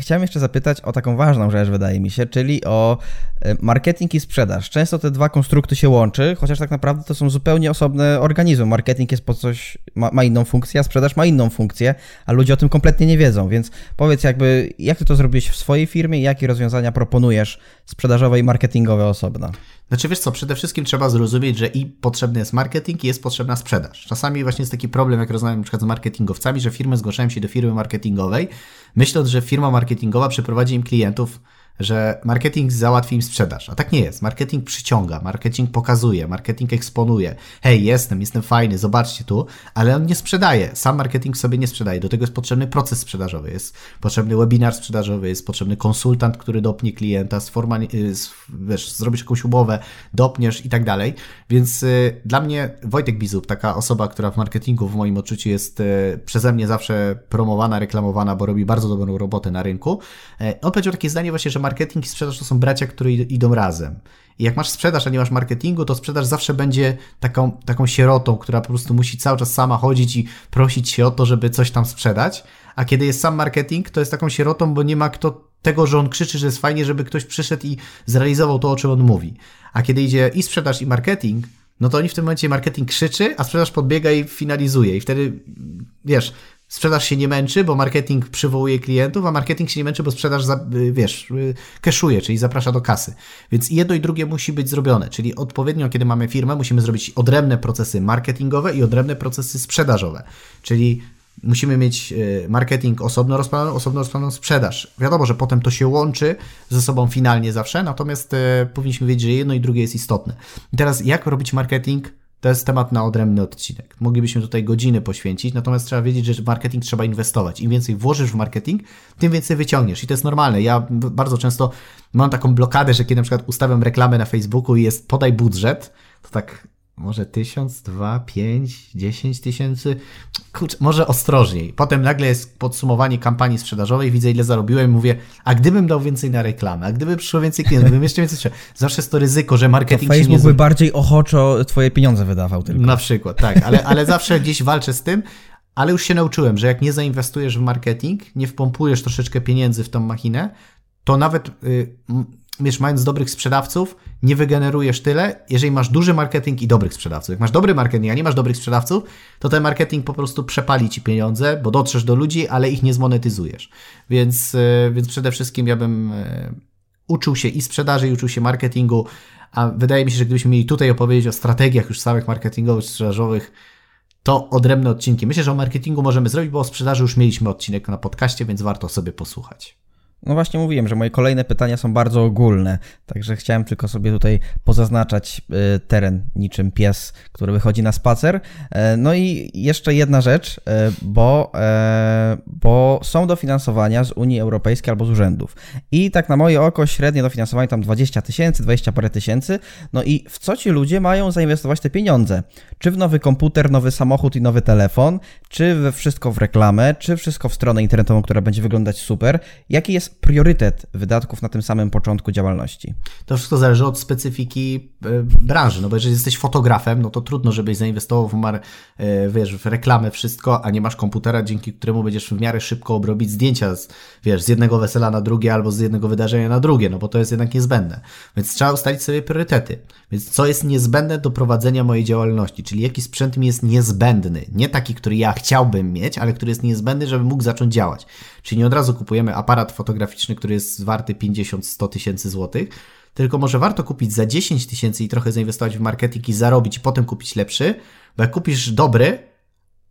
chciałem jeszcze zapytać o taką ważną rzecz, wydaje mi się, czyli o e, marketing i sprzedaż. Często te dwa konstrukty się łączy, chociaż tak naprawdę to są zupełnie osobne organizmy. Marketing jest po coś, ma, ma inną funkcję, a sprzedaż ma inną funkcję, a ludzie o tym kompletnie nie wiedzą, więc powiedz jakby, jak ty to zrobiłeś w swojej firmie i jakie rozwiązania proponujesz sprzedażowe i marketingowe osobno? Znaczy wiesz co, przede wszystkim trzeba zrozumieć, że i potrzebny jest marketing i jest potrzebna sprzedaż. Czasami właśnie jest taki problem, jak rozmawiam przykład z marketingowcami, że firmy zgłaszają się do firmy marketingowej, myśląc, że firma marketingowa przyprowadzi im klientów, że marketing załatwi im sprzedaż. A tak nie jest. Marketing przyciąga, marketing pokazuje, marketing eksponuje. Hej, jestem, jestem fajny, zobaczcie tu, ale on nie sprzedaje. Sam marketing sobie nie sprzedaje. Do tego jest potrzebny proces sprzedażowy, jest potrzebny webinar sprzedażowy, jest potrzebny konsultant, który dopnie klienta, sformali- y, wiesz, zrobisz jakąś umowę, dopniesz i tak dalej. Więc y, dla mnie Wojtek Bizub, taka osoba, która w marketingu w moim odczuciu jest y, przeze mnie zawsze promowana, reklamowana, bo robi bardzo dobrą robotę na rynku. E, on powiedział takie zdanie właśnie, że marketing i sprzedaż to są bracia, które id- idą razem. I jak masz sprzedaż, a nie masz marketingu, to sprzedaż zawsze będzie taką, taką sierotą, która po prostu musi cały czas sama chodzić i prosić się o to, żeby coś tam sprzedać. A kiedy jest sam marketing, to jest taką sierotą, bo nie ma kto tego, że on krzyczy, że jest fajnie, żeby ktoś przyszedł i zrealizował to, o czym on mówi. A kiedy idzie i sprzedaż, i marketing, no to oni w tym momencie marketing krzyczy, a sprzedaż podbiega i finalizuje. I wtedy, wiesz, sprzedaż się nie męczy, bo marketing przywołuje klientów, a marketing się nie męczy, bo sprzedaż, y, wiesz, y, keszuje, czyli zaprasza do kasy. Więc jedno i drugie musi być zrobione, czyli odpowiednio, kiedy mamy firmę, musimy zrobić odrębne procesy marketingowe i odrębne procesy sprzedażowe. Czyli musimy mieć y, marketing osobno rozpalaną, osobno rozpalaną sprzedaż. Wiadomo, że potem to się łączy ze sobą finalnie zawsze, natomiast y, powinniśmy wiedzieć, że jedno i drugie jest istotne. I teraz jak robić marketing To jest temat na odrębny odcinek. Moglibyśmy tutaj godziny poświęcić, natomiast trzeba wiedzieć, że w marketing trzeba inwestować. Im więcej włożysz w marketing, tym więcej wyciągniesz. I to jest normalne. Ja bardzo często mam taką blokadę, że kiedy na przykład ustawiam reklamę na Facebooku i jest podaj budżet, to tak może tysiąc, dwa, pięć, dziesięć tysięcy. Kurczę, może ostrożniej. Potem nagle jest podsumowanie kampanii sprzedażowej, widzę ile zarobiłem i mówię, a gdybym dał więcej na reklamę, a gdyby przyszło więcej klientów, gdybym jeszcze więcej Zawsze jest to ryzyko, że marketing to Facebook nie... by bardziej ochoczo twoje pieniądze wydawał tylko. Na przykład, tak, ale, ale zawsze gdzieś walczę z tym, ale już się nauczyłem, że jak nie zainwestujesz w marketing, nie wpompujesz troszeczkę pieniędzy w tą machinę, to nawet... Yy, wiesz, mając dobrych sprzedawców, nie wygenerujesz tyle, jeżeli masz duży marketing i dobrych sprzedawców. Jak masz dobry marketing, a nie masz dobrych sprzedawców, to ten marketing po prostu przepali ci pieniądze, bo dotrzesz do ludzi, ale ich nie zmonetyzujesz. Więc, e, więc przede wszystkim ja bym e, uczył się i sprzedaży, i uczył się marketingu, a wydaje mi się, że gdybyśmy mieli tutaj opowiedzieć o strategiach już samych marketingowych, sprzedażowych, to odrębne odcinki. Myślę, że o marketingu możemy zrobić, bo o sprzedaży już mieliśmy odcinek na podcaście, więc warto sobie posłuchać. No właśnie mówiłem, że moje kolejne pytania są bardzo ogólne, także chciałem tylko sobie tutaj pozaznaczać y, teren niczym pies, który wychodzi na spacer. E, no i jeszcze jedna rzecz, e, bo, e, bo są dofinansowania z Unii Europejskiej albo z urzędów. I tak na moje oko średnie dofinansowanie tam 20 tysięcy, 20 parę tysięcy. No i w co ci ludzie mają zainwestować te pieniądze? Czy w nowy komputer, nowy samochód i nowy telefon, czy we wszystko w reklamę, czy wszystko w stronę internetową, która będzie wyglądać super? Jaki jest priorytet wydatków na tym samym początku działalności? To wszystko zależy od specyfiki e, branży, no bo jeżeli jesteś fotografem, no to trudno, żebyś zainwestował w, mar, e, wiesz, w reklamę wszystko, a nie masz komputera, dzięki któremu będziesz w miarę szybko obrobić zdjęcia, z, wiesz, z jednego wesela na drugie albo z jednego wydarzenia na drugie, no bo to jest jednak niezbędne. Więc trzeba ustalić sobie priorytety. Więc co jest niezbędne do prowadzenia mojej działalności, czyli jaki sprzęt mi jest niezbędny, nie taki, który ja chciałbym mieć, ale który jest niezbędny, żeby mógł zacząć działać. Czyli nie od razu kupujemy aparat fotograficzny, który jest warty 50-100 tysięcy złotych, tylko może warto kupić za 10 tysięcy i trochę zainwestować w marketing i zarobić, potem kupić lepszy, bo jak kupisz dobry,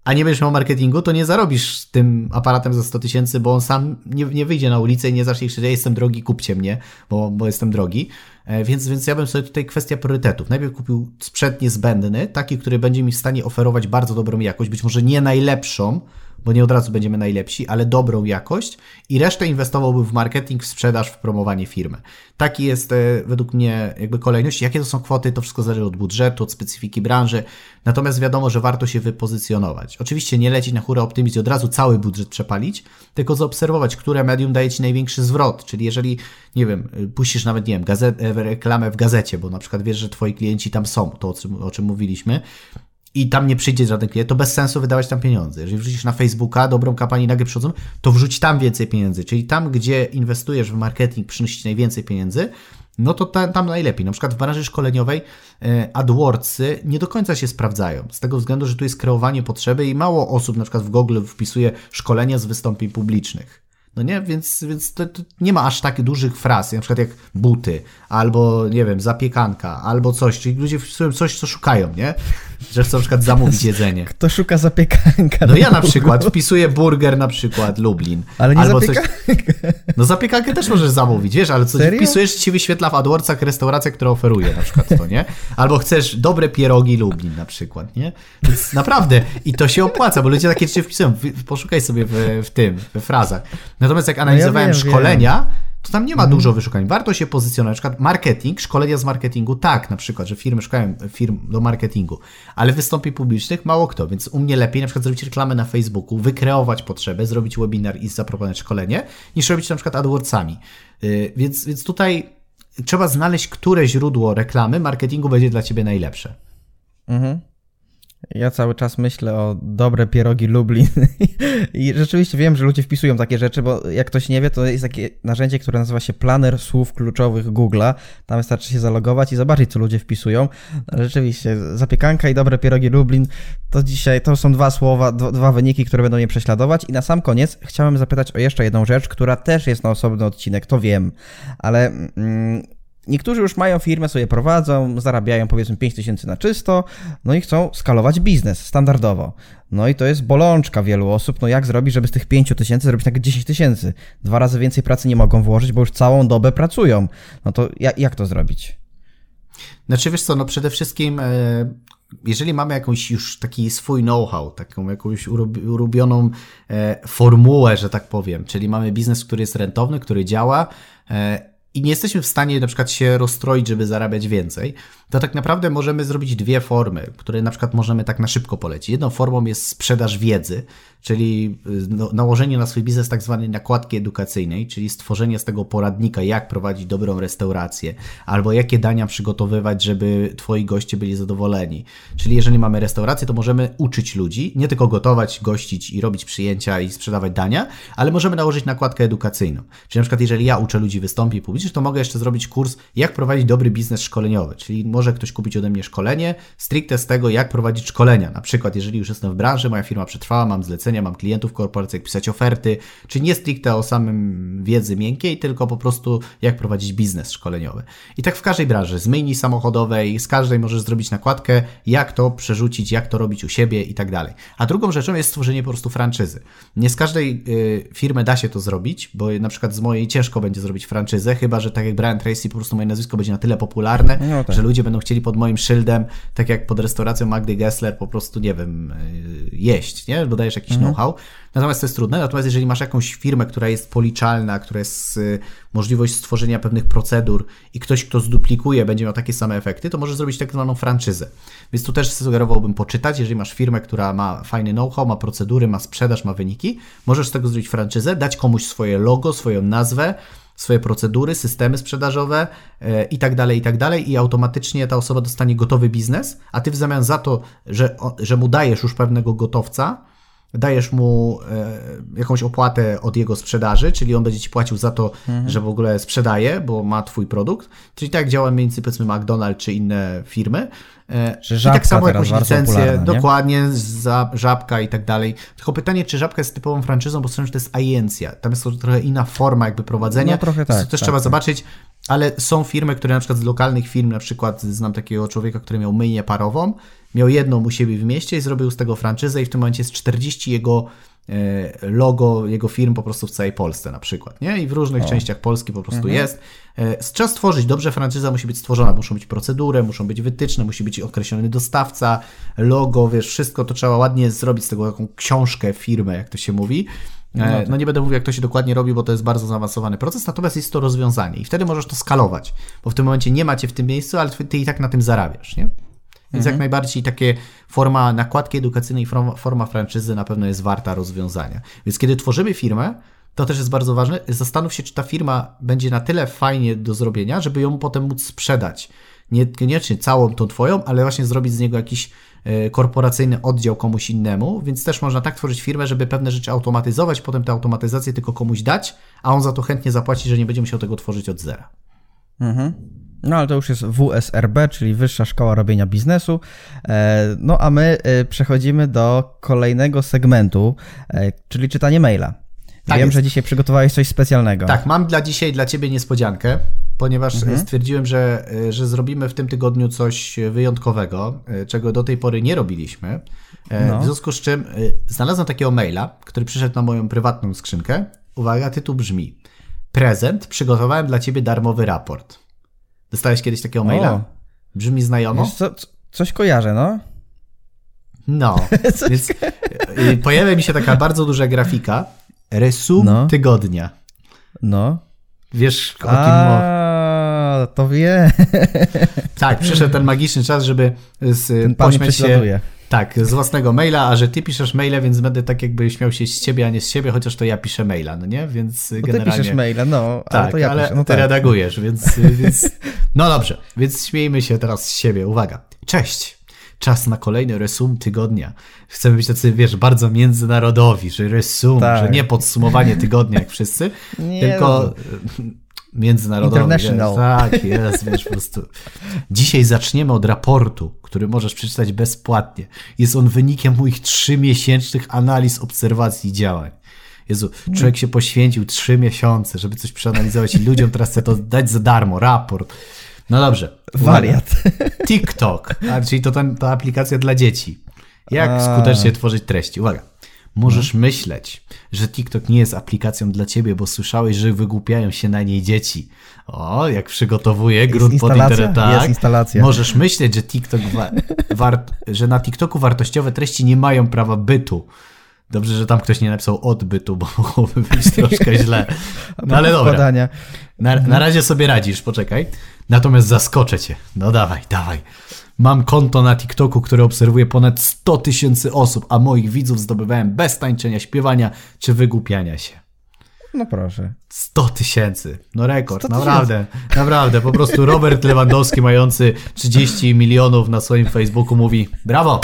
a nie będziesz miał marketingu, to nie zarobisz tym aparatem za 100 tysięcy, bo on sam nie, nie wyjdzie na ulicę i nie zacznie krzyczeć, ja jestem drogi, kupcie mnie, bo, bo jestem drogi. E, więc, więc ja bym sobie tutaj kwestia priorytetów. Najpierw kupił sprzęt niezbędny, taki, który będzie mi w stanie oferować bardzo dobrą jakość, być może nie najlepszą, bo nie od razu będziemy najlepsi, ale dobrą jakość i resztę inwestowałbym w marketing, w sprzedaż, w promowanie firmy. Taki jest e, według mnie jakby kolejność. Jakie to są kwoty, to wszystko zależy od budżetu, od specyfiki branży, natomiast wiadomo, że warto się wypozycjonować. Oczywiście nie lecieć na hura optymizm i od razu cały budżet przepalić, tylko zaobserwować, które medium daje Ci największy zwrot, czyli jeżeli, nie wiem, puścisz nawet, nie wiem, gazet, e, reklamę w gazecie, bo na przykład wiesz, że Twoi klienci tam są, to o czym, o czym mówiliśmy, i tam nie przyjdzie żaden klient, to bez sensu wydawać tam pieniądze. Jeżeli wrzucisz na Facebooka dobrą kampanię nagle przychodzą, to wrzuć tam więcej pieniędzy. Czyli tam, gdzie inwestujesz w marketing, przynosić najwięcej pieniędzy, no to tam, tam najlepiej. Na przykład w branży szkoleniowej e, AdWordsy nie do końca się sprawdzają, z tego względu, że tu jest kreowanie potrzeby i mało osób na przykład w Google wpisuje szkolenia z wystąpień publicznych. No nie, więc, więc to, to, nie ma aż tak dużych fraz, na przykład jak buty, albo nie wiem, zapiekanka, albo coś, czyli ludzie wpisują coś, co szukają, nie? Że chcą na przykład zamówić jedzenie. Kto szuka zapiekanka? No ja na przykład wpisuję burger na przykład Lublin. Ale nie albo zapiekankę. Coś... No zapiekankę też możesz zamówić, wiesz, ale co Serio? wpisujesz, ci wyświetla w AdWordsach restauracja, która oferuje na przykład to, nie? Albo chcesz dobre pierogi Lublin na przykład, nie? Więc naprawdę, i to się opłaca, bo ludzie takie rzeczy wpisują, poszukaj sobie w, w tym, we frazach. Natomiast jak analizowałem no ja wiem, szkolenia, wiem to tam nie ma mhm. dużo wyszukań. Warto się pozycjonować. Na przykład marketing, szkolenia z marketingu, tak, na przykład, że firmy szukają firm do marketingu, ale wystąpień publicznych mało kto, więc u mnie lepiej na przykład zrobić reklamę na Facebooku, wykreować potrzebę, zrobić webinar i zaproponować szkolenie, niż robić na przykład AdWordsami. Yy, więc, więc tutaj trzeba znaleźć, które źródło reklamy marketingu będzie dla Ciebie najlepsze. Mhm. Ja cały czas myślę o dobre pierogi Lublin i rzeczywiście wiem, że ludzie wpisują takie rzeczy, bo jak ktoś nie wie, to jest takie narzędzie, które nazywa się Planer Słów Kluczowych Google'a. Tam wystarczy się zalogować i zobaczyć, co ludzie wpisują. Rzeczywiście, zapiekanka i dobre pierogi Lublin to dzisiaj, to są dwa słowa, dwa wyniki, które będą mnie prześladować. I na sam koniec chciałem zapytać o jeszcze jedną rzecz, która też jest na osobny odcinek, to wiem, ale... Mm, Niektórzy już mają firmę, sobie prowadzą, zarabiają powiedzmy 5 tysięcy na czysto, no i chcą skalować biznes standardowo. No i to jest bolączka wielu osób, no jak zrobić, żeby z tych 5 tysięcy zrobić tak 10 tysięcy? Dwa razy więcej pracy nie mogą włożyć, bo już całą dobę pracują. No to jak, to zrobić? Znaczy wiesz co, no przede wszystkim... Yy jeżeli mamy jakąś już taki swój know-how, taką jakąś urobioną e, formułę, że tak powiem, czyli mamy biznes, który jest rentowny, który działa, e, i nie jesteśmy w stanie na przykład się rozstroić, żeby zarabiać więcej, to tak naprawdę możemy zrobić dwie formy, które na przykład możemy tak na szybko polecić. Jedną formą jest sprzedaż wiedzy, czyli y, no, nałożenie na swój biznes tak zwanej nakładki edukacyjnej, czyli stworzenie z tego poradnika, jak prowadzić dobrą restaurację, albo jakie dania przygotowywać, żeby twoi goście byli zadowoleni. Czyli jeżeli mamy restaurację, to możemy uczyć ludzi, nie tylko gotować, gościć i robić przyjęcia i sprzedawać dania, ale możemy nałożyć nakładkę edukacyjną. Czyli na przykład jeżeli ja uczę ludzi wystąpić publicznie, to mogę jeszcze zrobić kurs, jak prowadzić dobry biznes szkoleniowy, czyli może ktoś kupić ode mnie szkolenie stricte z tego, jak prowadzić szkolenia. Na przykład jeżeli już jestem w branży, moja firma przetrwała, mam zlecenie, mam klientów korporacji, jak pisać oferty, czy nie stricte o samym wiedzy miękkiej, tylko po prostu jak prowadzić biznes szkoleniowy. I tak w każdej branży, z myjni samochodowej, z każdej możesz zrobić nakładkę, jak to przerzucić, jak to robić u siebie i tak dalej. A drugą rzeczą jest stworzenie po prostu franczyzy. Nie z każdej y, firmy da się to zrobić, bo na przykład z mojej ciężko będzie zrobić franczyzę, chyba że tak jak Brian Tracy, po prostu moje nazwisko będzie na tyle popularne, no tak. że ludzie będą chcieli pod moim szyldem, tak jak pod restauracją Magdy Gessler, po prostu, nie wiem, y, jeść, nie? Bo dajesz jakiś mhm. know-how. Natomiast to jest trudne. Natomiast jeżeli masz jakąś firmę, która jest policzalna, która jest y, możliwość stworzenia pewnych procedur i ktoś, kto zduplikuje, będzie miał takie same efekty, to możesz zrobić tak zwaną franczyzę. Więc tu też sugerowałbym poczytać, jeżeli masz firmę, która ma fajny know-how, ma procedury, ma sprzedaż, ma wyniki, możesz z tego zrobić franczyzę, dać komuś swoje logo, swoją nazwę, swoje procedury, systemy sprzedażowe e, i tak dalej, i tak dalej, i automatycznie ta osoba dostanie gotowy biznes, a ty w zamian za to, że, że mu dajesz już pewnego gotowca, dajesz mu e, jakąś opłatę od jego sprzedaży, czyli on będzie ci płacił za to, mhm. że w ogóle sprzedaje, bo ma twój produkt. Czyli tak działa między innymi powiedzmy McDonald's czy inne firmy. E, czy I tak samo jakąś licencję, dokładnie, za żabka i tak dalej. Tylko pytanie, czy żabka jest typową franczyzą, bo sądzę, że to jest agencja. Tam jest to trochę inna forma jakby prowadzenia. No trochę tak. To też tak, trzeba tak. zobaczyć. Ale są firmy, które na przykład z lokalnych firm, na przykład znam takiego człowieka, który miał myjnię parową, miał jedną u siebie w mieście i zrobił z tego franczyzę i w tym momencie jest 40 jego logo jego firm po prostu w całej Polsce na przykład, nie? I w różnych o. częściach Polski po prostu mhm. jest. E, trzeba stworzyć, dobrze franczyza musi być stworzona, muszą być procedury, muszą być wytyczne, musi być określony dostawca, logo, wiesz, wszystko to trzeba ładnie zrobić z tego taką książkę firmę, jak to się mówi. E, no, tak. no, nie będę mówił, jak to się dokładnie robi, bo to jest bardzo zaawansowany proces, natomiast jest to rozwiązanie i wtedy możesz to skalować, bo w tym momencie nie macie w tym miejscu, ale ty i tak na tym zarabiasz, nie? Więc mhm. jak najbardziej takie forma nakładki edukacyjnej, forma, forma franczyzy na pewno jest warta rozwiązania. Więc kiedy tworzymy firmę, to też jest bardzo ważne, zastanów się, czy ta firma będzie na tyle fajnie do zrobienia, żeby ją potem móc sprzedać. Niekoniecznie całą tą twoją, ale właśnie zrobić z niego jakiś e, korporacyjny oddział komuś innemu, więc też można tak tworzyć firmę, żeby pewne rzeczy automatyzować, potem tę automatyzację tylko komuś dać, a on za to chętnie zapłaci, że nie będzie musiał tego tworzyć od zera. Mhm. No ale to już jest WSRB, czyli Wyższa Szkoła Robienia Biznesu. E, no a my e, przechodzimy do kolejnego segmentu, e, czyli czytanie maila. Tak Wiem, jest. że dzisiaj przygotowałeś coś specjalnego. Tak, mam dla dzisiaj dla Ciebie niespodziankę, ponieważ mhm. stwierdziłem, że, że zrobimy w tym tygodniu coś wyjątkowego, czego do tej pory nie robiliśmy. No. W związku z czym znalazłem takiego maila, który przyszedł na moją prywatną skrzynkę. Uwaga, tytuł brzmi: Prezent, przygotowałem dla Ciebie darmowy raport. Dostałeś kiedyś takiego maila? O. Brzmi znajomo? Wiesz co, coś kojarzę, no. No, więc y, pojawia mi się taka bardzo duża grafika. Resum no. tygodnia. No. Wiesz, o kim mowa? to wie. Tak, przyszedł ten magiczny czas, żeby z, ten pośmiać się tak, z własnego maila, a że ty piszesz maile, więc będę tak jakby śmiał się z ciebie, a nie z siebie, chociaż to ja piszę maila, no nie? Więc no generalnie... ty piszesz maila, no, tak, ale to ja ale piszę. No ty tak. redagujesz, więc, więc... No dobrze, więc śmiejmy się teraz z siebie. Uwaga. Cześć. Czas na kolejny resum tygodnia. Chcemy być tacy, wiesz, bardzo międzynarodowi, że resum, tak. że nie podsumowanie tygodnia jak wszyscy, nie tylko no międzynarodowy. International. Tak, jest, wiesz, po prostu. Dzisiaj zaczniemy od raportu, który możesz przeczytać bezpłatnie. Jest on wynikiem moich trzymiesięcznych analiz, obserwacji i działań. Jezu, człowiek się poświęcił trzy miesiące, żeby coś przeanalizować i ludziom teraz chce to dać za darmo, raport. No dobrze. Wariat. TikTok, a, czyli to ten, ta aplikacja dla dzieci. Jak a. skutecznie tworzyć treści. Uwaga. Możesz myśleć, że TikTok nie jest aplikacją dla ciebie, bo słyszałeś, że wygłupiają się na niej dzieci. O, jak przygotowuję grunt pod internet. Tak. Jest instalacja. Możesz myśleć, że TikTok wa- że na TikToku wartościowe treści nie mają prawa bytu. Dobrze, że tam ktoś nie napisał odbytu, bo mogłoby być troszkę źle. No ale dobra. Na, na razie sobie radzisz, poczekaj. Natomiast zaskoczę cię. No dawaj, dawaj. Mam konto na TikToku, które obserwuje ponad 100 tysięcy osób, a moich widzów zdobywałem bez tańczenia, śpiewania czy wygłupiania się. No proszę. 100 tysięcy. No rekord, 100 tysięcy. naprawdę. Naprawdę. Po prostu Robert Lewandowski, mający 30 milionów na swoim Facebooku, mówi: Brawo!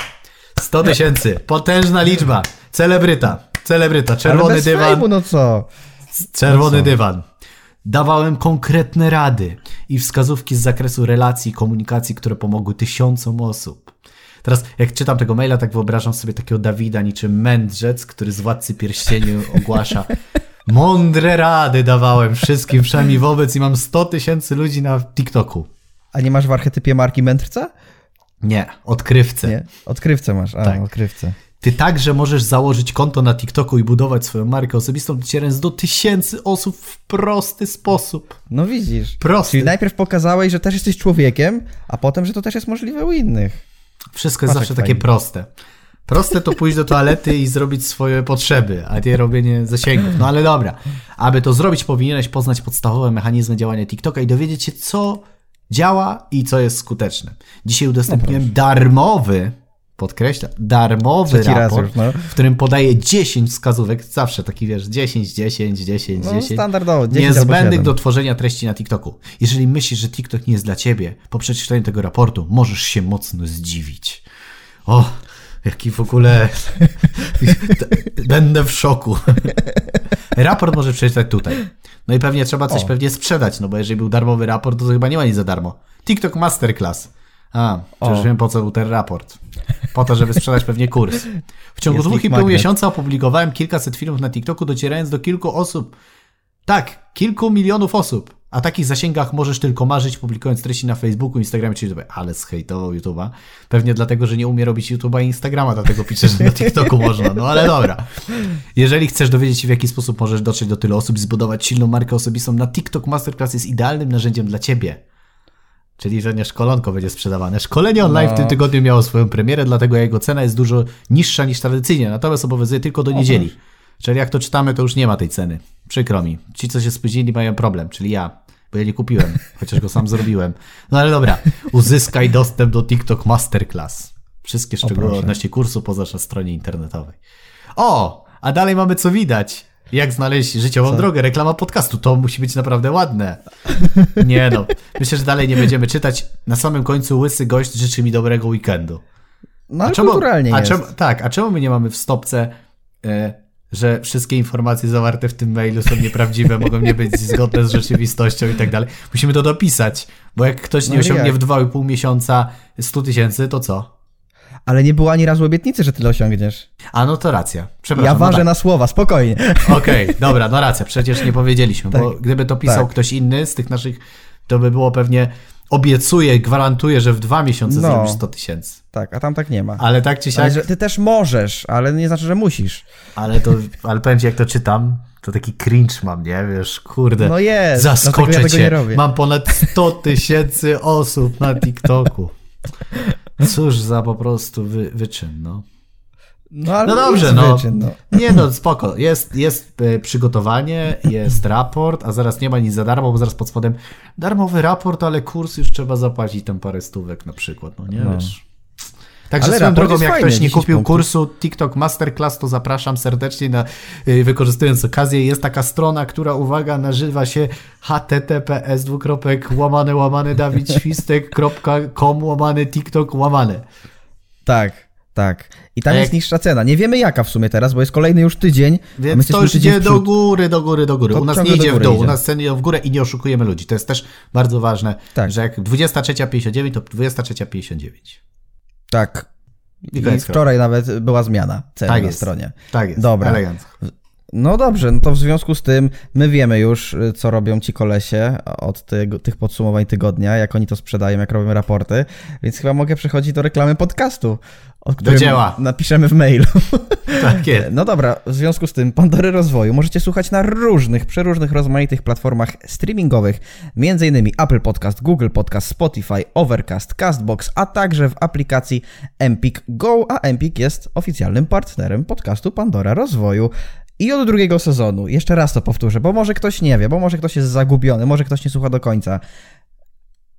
100 tysięcy. Potężna liczba. Celebryta. Celebryta. Czerwony dywan. fejmu, no co? Czerwony dywan. Dawałem konkretne rady i wskazówki z zakresu relacji i komunikacji, które pomogły tysiącom osób. Teraz, jak czytam tego maila, tak wyobrażam sobie takiego Dawida niczym mędrzec, który z Władcy Pierścieniu ogłasza mądre rady dawałem wszystkim, przynajmniej wobec i mam 100 tysięcy ludzi na TikToku. A nie masz w archetypie marki mędrca? Nie, odkrywcę. Nie. Odkrywcę masz. A, Tak. odkrywcę. Ty także możesz założyć konto na TikToku i budować swoją markę osobistą, docierając do tysięcy osób w prosty sposób. No widzisz. Prosty. Czyli najpierw pokazałeś, że też jesteś człowiekiem, a potem, że to też jest możliwe u innych. Wszystko jest Patrz, zawsze jak takie fajnie. proste. Proste to pójść do toalety i zrobić swoje potrzeby, a nie robienie zasięgów. No ale dobra. Aby to zrobić, powinieneś poznać podstawowe mechanizmy działania TikToka i dowiedzieć się, co działa i co jest skuteczne. Dzisiaj udostępniłem darmowy, podkreślam, darmowy Trzeci raport, już, no. w którym podaję 10 wskazówek, zawsze taki wiesz, 10, 10, 10, No 10. standardowo. 10 albo Niezbędnych 7. do tworzenia treści na TikToku. Jeżeli myślisz, że TikTok nie jest dla ciebie, po przeczytaniu tego raportu możesz się mocno zdziwić. O, jaki w ogóle... Będę w szoku. Raport może przeczytać tutaj. No i pewnie trzeba coś O. pewnie sprzedać, no bo jeżeli był darmowy raport, to chyba nie ma nic za darmo. TikTok Masterclass. A, O. wiem po co był ten raport. Po to, żeby sprzedać pewnie kurs. W ciągu Jest dwóch i pół miesiąca opublikowałem kilkaset filmów na TikToku, docierając do kilku osób. Tak, kilku milionów osób. A takich zasięgach możesz tylko marzyć, publikując treści na Facebooku, Instagramie czy YouTube. Ale zhejtował YouTube'a. Pewnie dlatego, że nie umie robić YouTube'a i Instagrama, dlatego pisze, że na TikToku można. No ale dobra. Jeżeli chcesz dowiedzieć się, w jaki sposób możesz dotrzeć do tylu osób i zbudować silną markę osobistą, na TikTok Masterclass jest idealnym narzędziem dla Ciebie. Czyli, że nie szkolonko będzie sprzedawane. Szkolenie online No. w tym tygodniu miało swoją premierę, dlatego jego cena jest dużo niższa niż tradycyjnie, natomiast obowiązuje tylko do niedzieli. Czyli jak to czytamy, to już nie ma tej ceny. Przykro mi. Ci, co się spóźnili, mają problem, czyli ja. Bo ja nie kupiłem, chociaż go sam zrobiłem. No ale dobra. Uzyskaj dostęp do TikTok Masterclass. Wszystkie szczegóły odnośnie kursu poza stronie internetowej. O! A dalej mamy co widać. Jak znaleźć życiową drogę? Reklama podcastu. To musi być naprawdę ładne. Nie no. Myślę, że dalej nie będziemy czytać. Na samym końcu łysy gość życzy mi dobrego weekendu. No ale kulturalnie a jest. czemu, tak, a czemu my nie mamy w stopce, e, że wszystkie informacje zawarte w tym mailu są nieprawdziwe, mogą nie być zgodne z rzeczywistością i tak dalej? Musimy to dopisać, bo jak ktoś nie No osiągnie jak? w 2,5 miesiąca 100 tysięcy, to co? Ale nie było ani razu obietnicy, że tyle osiągniesz. A no to racja. Przepraszam. Ja no ważę tak. na słowa, spokojnie. Okej, dobra, no racja, przecież nie powiedzieliśmy, bo Tak, gdyby to pisał tak. ktoś inny z tych naszych, to by było pewnie obiecuję, gwarantuję, że w dwa miesiące No. zrobisz 100 tysięcy. Tak, a tam tak nie ma. Ale tak czy Ale siak, że ty też możesz, ale nie znaczy, że musisz. ale to, ale powiem ci, jak to czytam, to taki cringe mam, nie? Wiesz, kurde. No jest, Zaskoczę ja cię. Mam ponad 100 tysięcy osób na TikToku. Cóż za po prostu wy, wyczyn, no. No, ale No dobrze, no. Wyczyn, no. Nie no, spoko. Jest, jest e, przygotowanie, jest raport, a zaraz nie ma nic za darmo, bo zaraz pod spodem darmowy raport, ale kurs już trzeba zapłacić tam parę stówek na przykład, no nie No. wiesz. Także Ale swoją drogą, jak fajny, ktoś nie 10 kupił punktów. kursu TikTok Masterclass, to zapraszam serdecznie na, y, wykorzystując okazję, jest taka strona, która, uwaga, nazywa się https dwukropek łamane łamane dawidświstek.com łamany TikTok łamane. Tak, tak. I tam A jest jak- niższa cena. Nie wiemy jaka w sumie teraz, bo jest kolejny już tydzień. Więc to już idzie do góry, do góry, do góry. To u nas nie idzie w dół, u idzie. nas ceny idą w górę i nie oszukujemy ludzi. To jest też bardzo ważne, Tak. że jak 23.59 to 23.59. Tak. I I wczoraj nawet była zmiana ceny Tak na jest. stronie. Tak jest, Dobra. elegancko. No dobrze, no to w związku z tym my wiemy już, y, co robią ci kolesie od tych podsumowań tygodnia, jak oni to sprzedają, jak robią raporty, więc chyba mogę przechodzić do reklamy podcastu, o którym dzieła. napiszemy w mailu. Tak jest. No dobra, w związku z tym Pandory Rozwoju możecie słuchać na różnych, przeróżnych, rozmaitych platformach streamingowych, m.in. Apple Podcast, Google Podcast, Spotify, Overcast, Castbox, a także w aplikacji Empik Go, a Empik jest oficjalnym partnerem podcastu Pandora Rozwoju. I od drugiego sezonu, jeszcze raz to powtórzę, bo może ktoś nie wie, bo może ktoś jest zagubiony, może ktoś nie słucha do końca.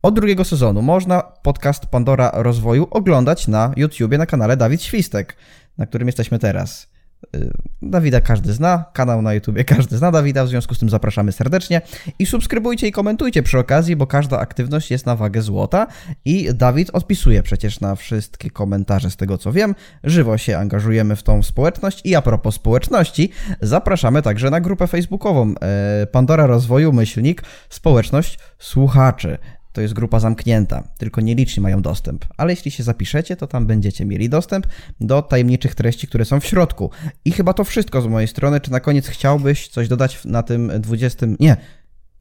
Od drugiego sezonu można podcast Pandora Rozwoju oglądać na YouTubie na kanale Dawid Świstek, na którym jesteśmy teraz. Y, Dawida każdy zna, kanał na YouTubie każdy zna Dawida, w związku z tym zapraszamy serdecznie i subskrybujcie i komentujcie przy okazji, bo każda aktywność jest na wagę złota i Dawid odpisuje przecież na wszystkie komentarze z tego co wiem. Żywo się angażujemy w tą społeczność i a propos społeczności, zapraszamy także na grupę facebookową e, Pandora Rozwoju Myślnik Społeczność Słuchaczy. To jest grupa zamknięta, tylko nieliczni mają dostęp. Ale jeśli się zapiszecie, to tam będziecie mieli dostęp do tajemniczych treści, które są w środku. I chyba to wszystko z mojej strony. Czy na koniec chciałbyś coś dodać na tym 20. Nie.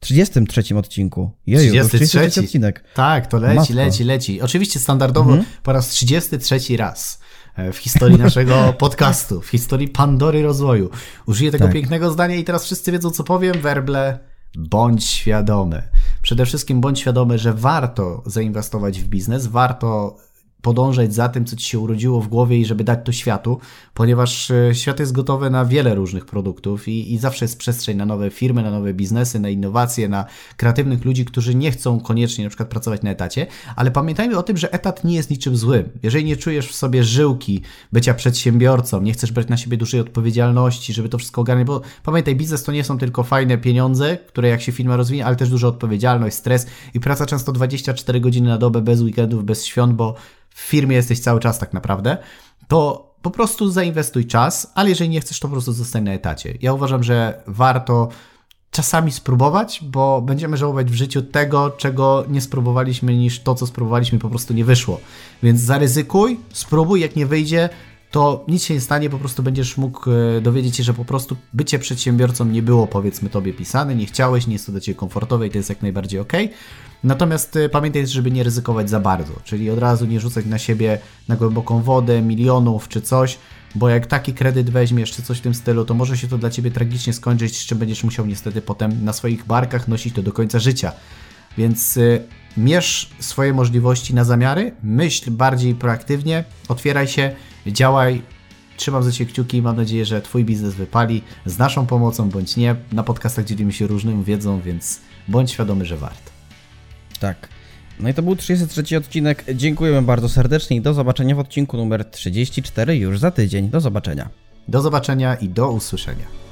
33 odcinku. Jeju, 33. 33 odcinek. Tak, to leci, Matko. leci, leci. Oczywiście standardowo Mhm. po raz 33 raz e, w historii naszego podcastu, w historii Pandory Rozwoju. Użyję tego Tak. pięknego zdania i teraz wszyscy wiedzą, co powiem. Werble, bądź świadomy. Przede wszystkim bądź świadomy, że warto zainwestować w biznes, warto podążać za tym, co ci się urodziło w głowie i żeby dać to światu, ponieważ e, świat jest gotowy na wiele różnych produktów i, i zawsze jest przestrzeń na nowe firmy, na nowe biznesy, na innowacje, na kreatywnych ludzi, którzy nie chcą koniecznie na przykład pracować na etacie, ale pamiętajmy o tym, że etat nie jest niczym złym. Jeżeli nie czujesz w sobie żyłki bycia przedsiębiorcą, nie chcesz brać na siebie dużej odpowiedzialności, żeby to wszystko ogarnąć, bo pamiętaj, biznes to nie są tylko fajne pieniądze, które jak się firma rozwinie, ale też duża odpowiedzialność, stres i praca często 24 godziny na dobę, bez weekendów, bez świąt, bo w firmie jesteś cały czas tak naprawdę, to po prostu zainwestuj czas, ale jeżeli nie chcesz, to po prostu zostań na etacie. Ja uważam, że warto czasami spróbować, bo będziemy żałować w życiu tego, czego nie spróbowaliśmy, niż to, co spróbowaliśmy, po prostu nie wyszło. Więc zaryzykuj, spróbuj, jak nie wyjdzie, to nic się nie stanie, po prostu będziesz mógł e, dowiedzieć się, że po prostu bycie przedsiębiorcą nie było, powiedzmy, tobie pisane, nie chciałeś, nie jest to dla ciebie komfortowe i to jest jak najbardziej ok. Natomiast e, pamiętaj, żeby nie ryzykować za bardzo, czyli od razu nie rzucać na siebie na głęboką wodę milionów czy coś, bo jak taki kredyt weźmiesz czy coś w tym stylu, to może się to dla ciebie tragicznie skończyć, z czym będziesz musiał niestety potem na swoich barkach nosić to do końca życia. Więc y, mierz swoje możliwości na zamiary, myśl bardziej proaktywnie, otwieraj się, działaj. Trzymam za Ciebie kciuki i mam nadzieję, że Twój biznes wypali z naszą pomocą bądź nie. Na podcastach dzielimy się różną wiedzą, więc bądź świadomy, że warto. Tak. No i to był 33 odcinek. Dziękujemy bardzo serdecznie i do zobaczenia w odcinku numer 34 już za tydzień. Do zobaczenia. Do zobaczenia i do usłyszenia.